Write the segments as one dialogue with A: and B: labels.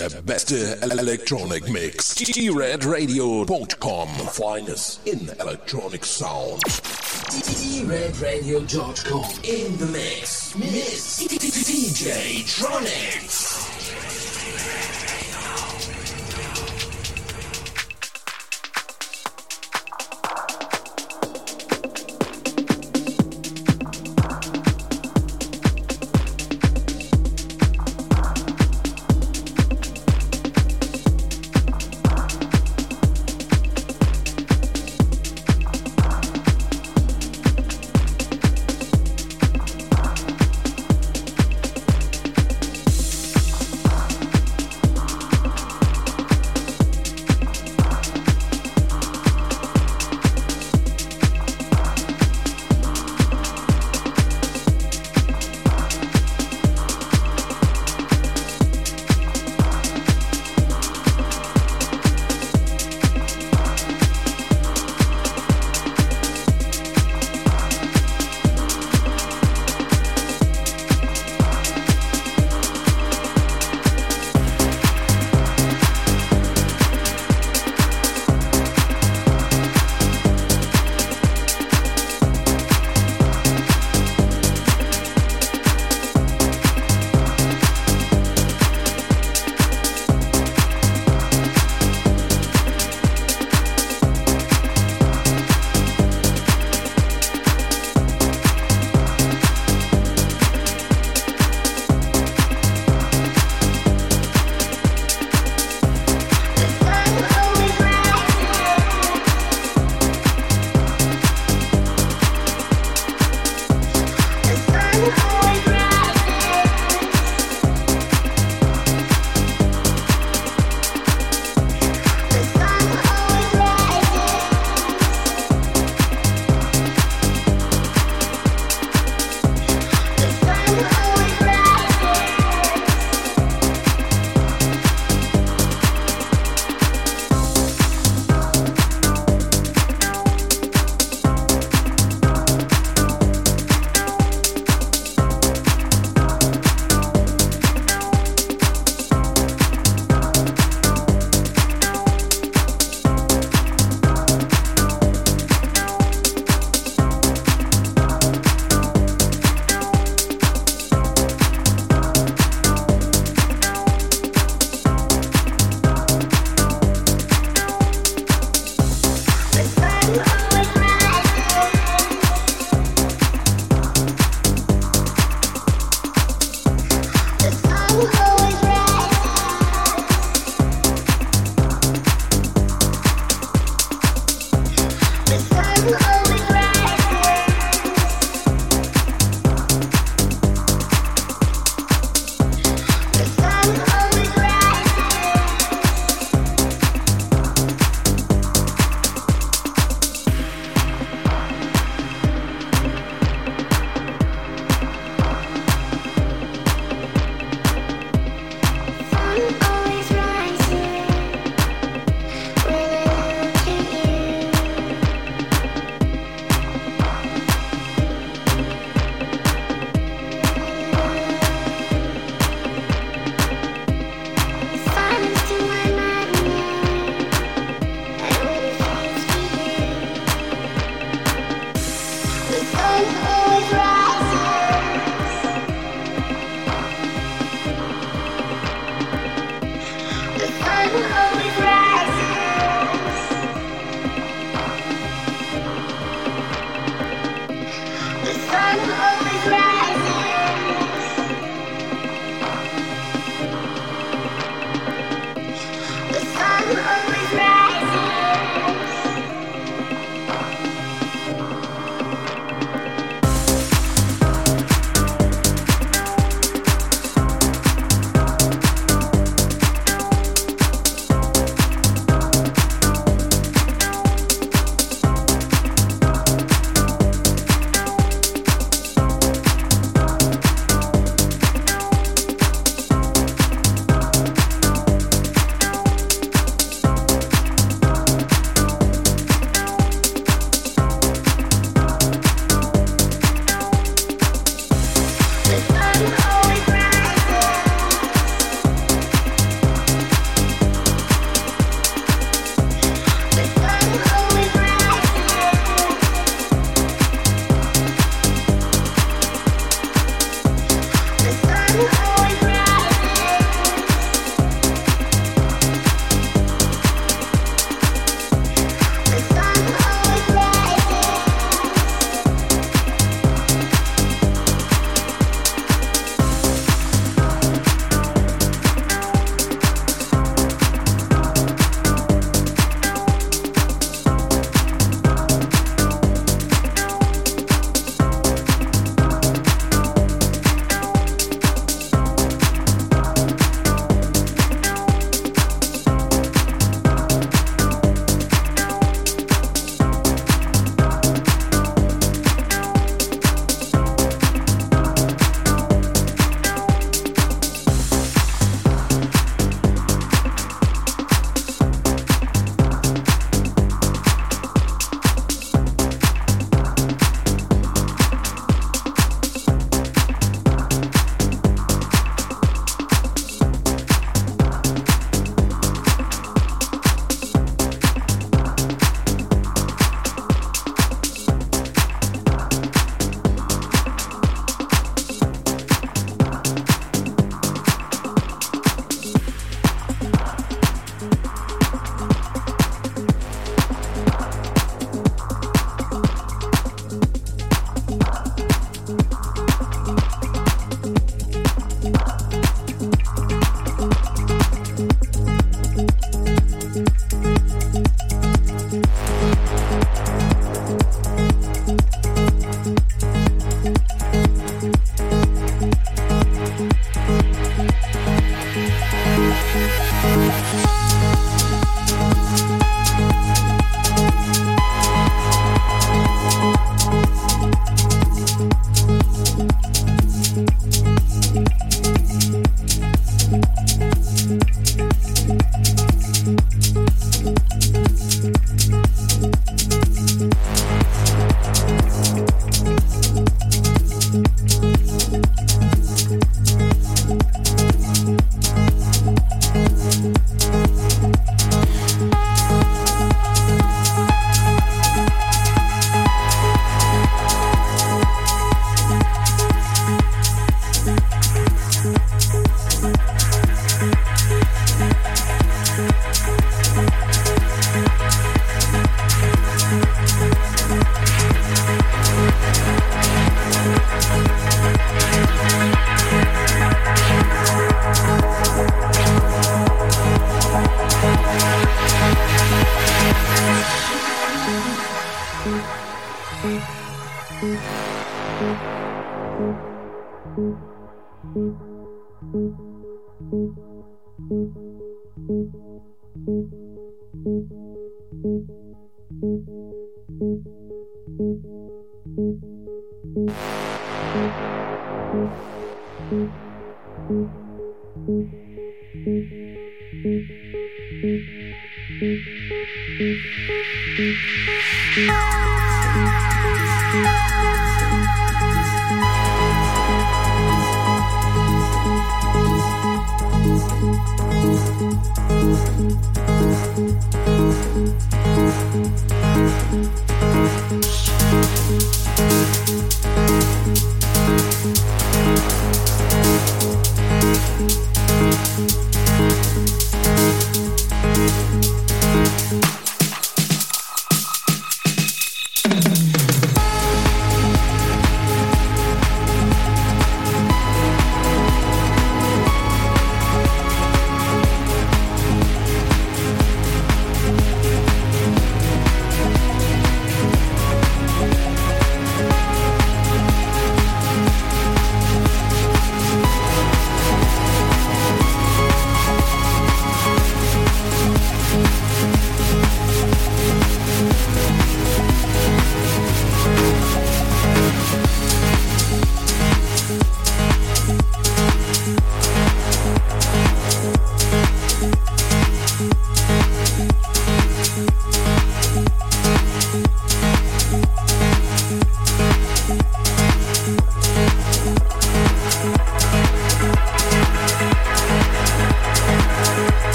A: Der beste Electronic Mix. DeeRedRadio.com. Find us in Electronic Sound.
B: DeeRedRadio.com. In the mix. Miss DJ Tronics.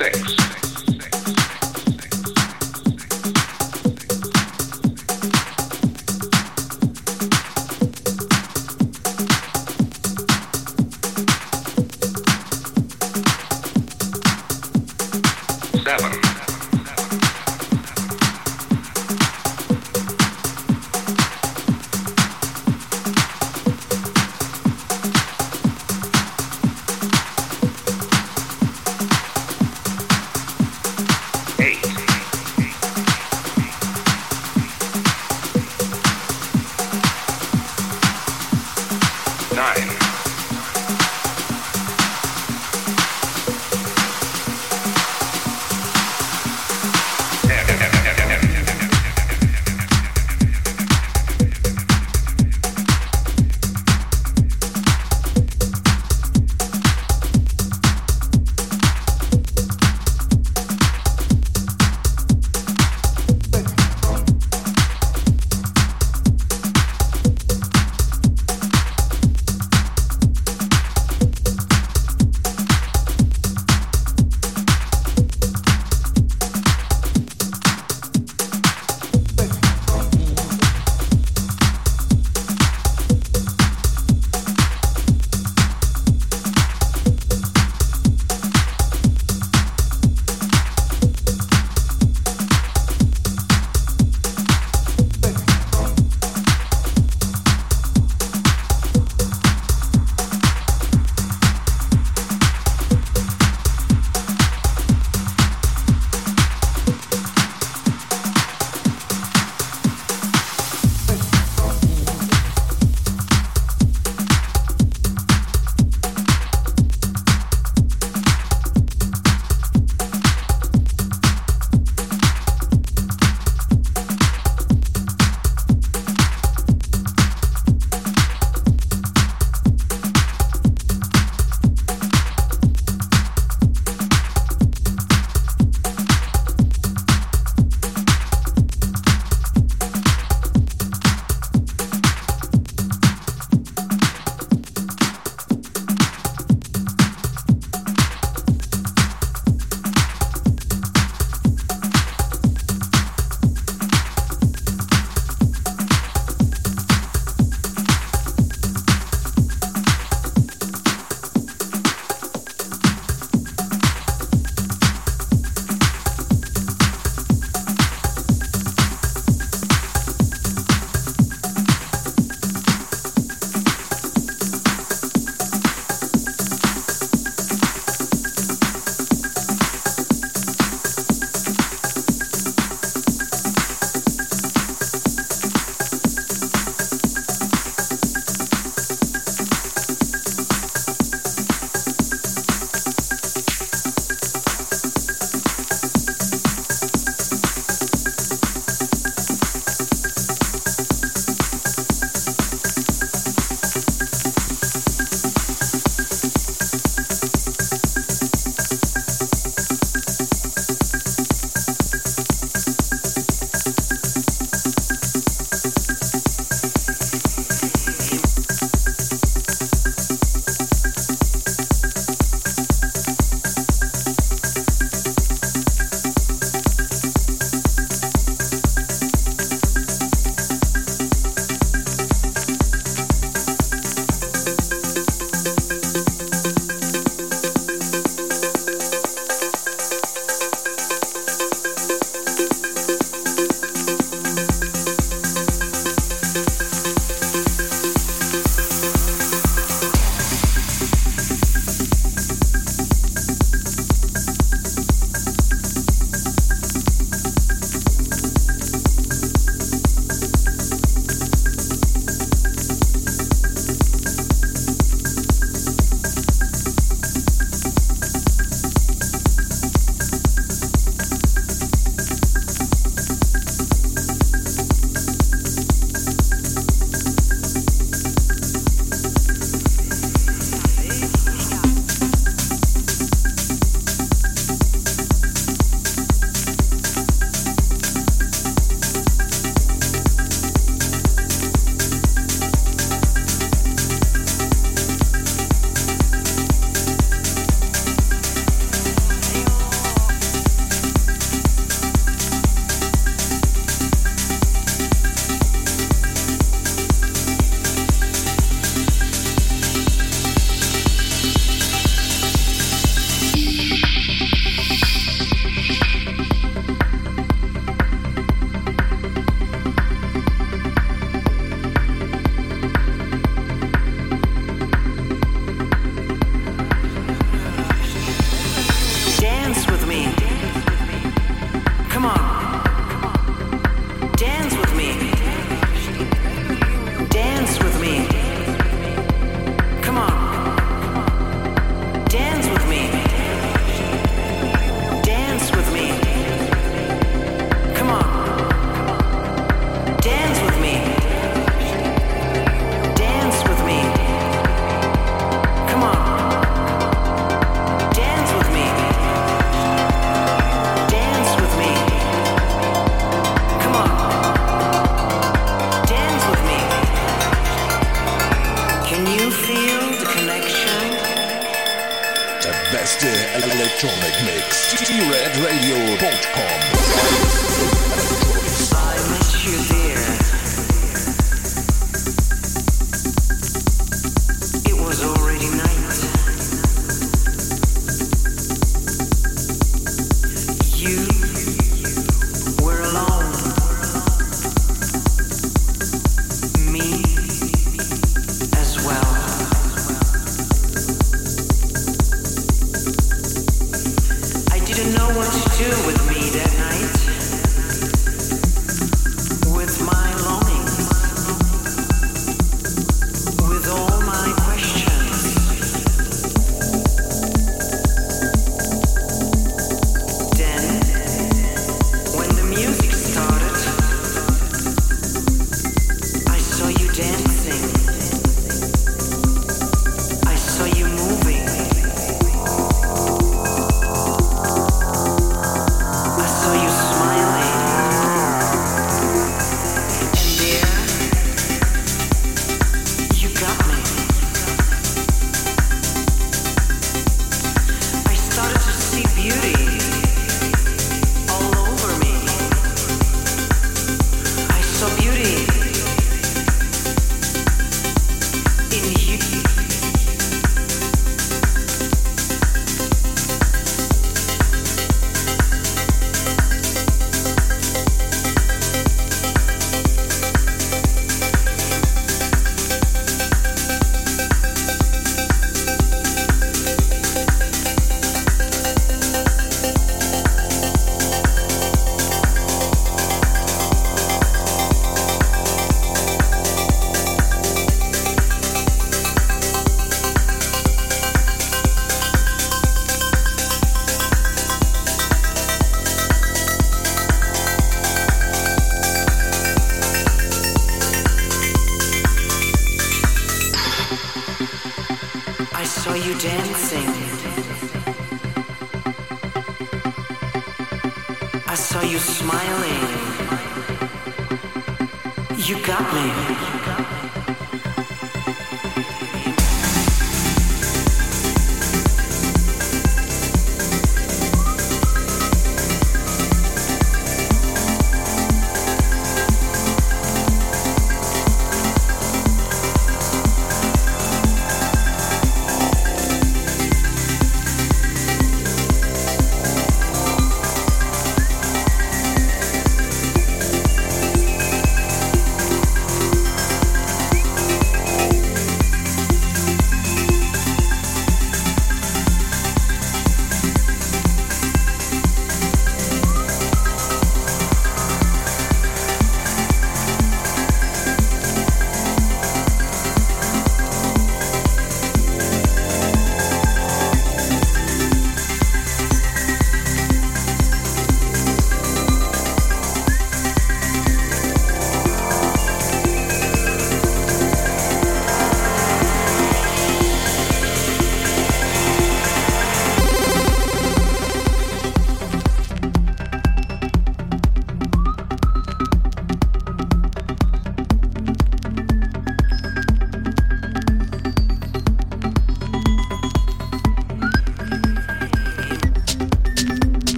C: sex.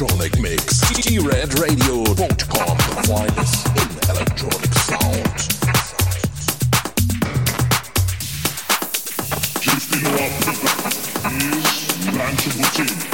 C: electronic mix. DeeRedRadio.com finest in
A: electronic sound.
D: Just in our is
A: Rancho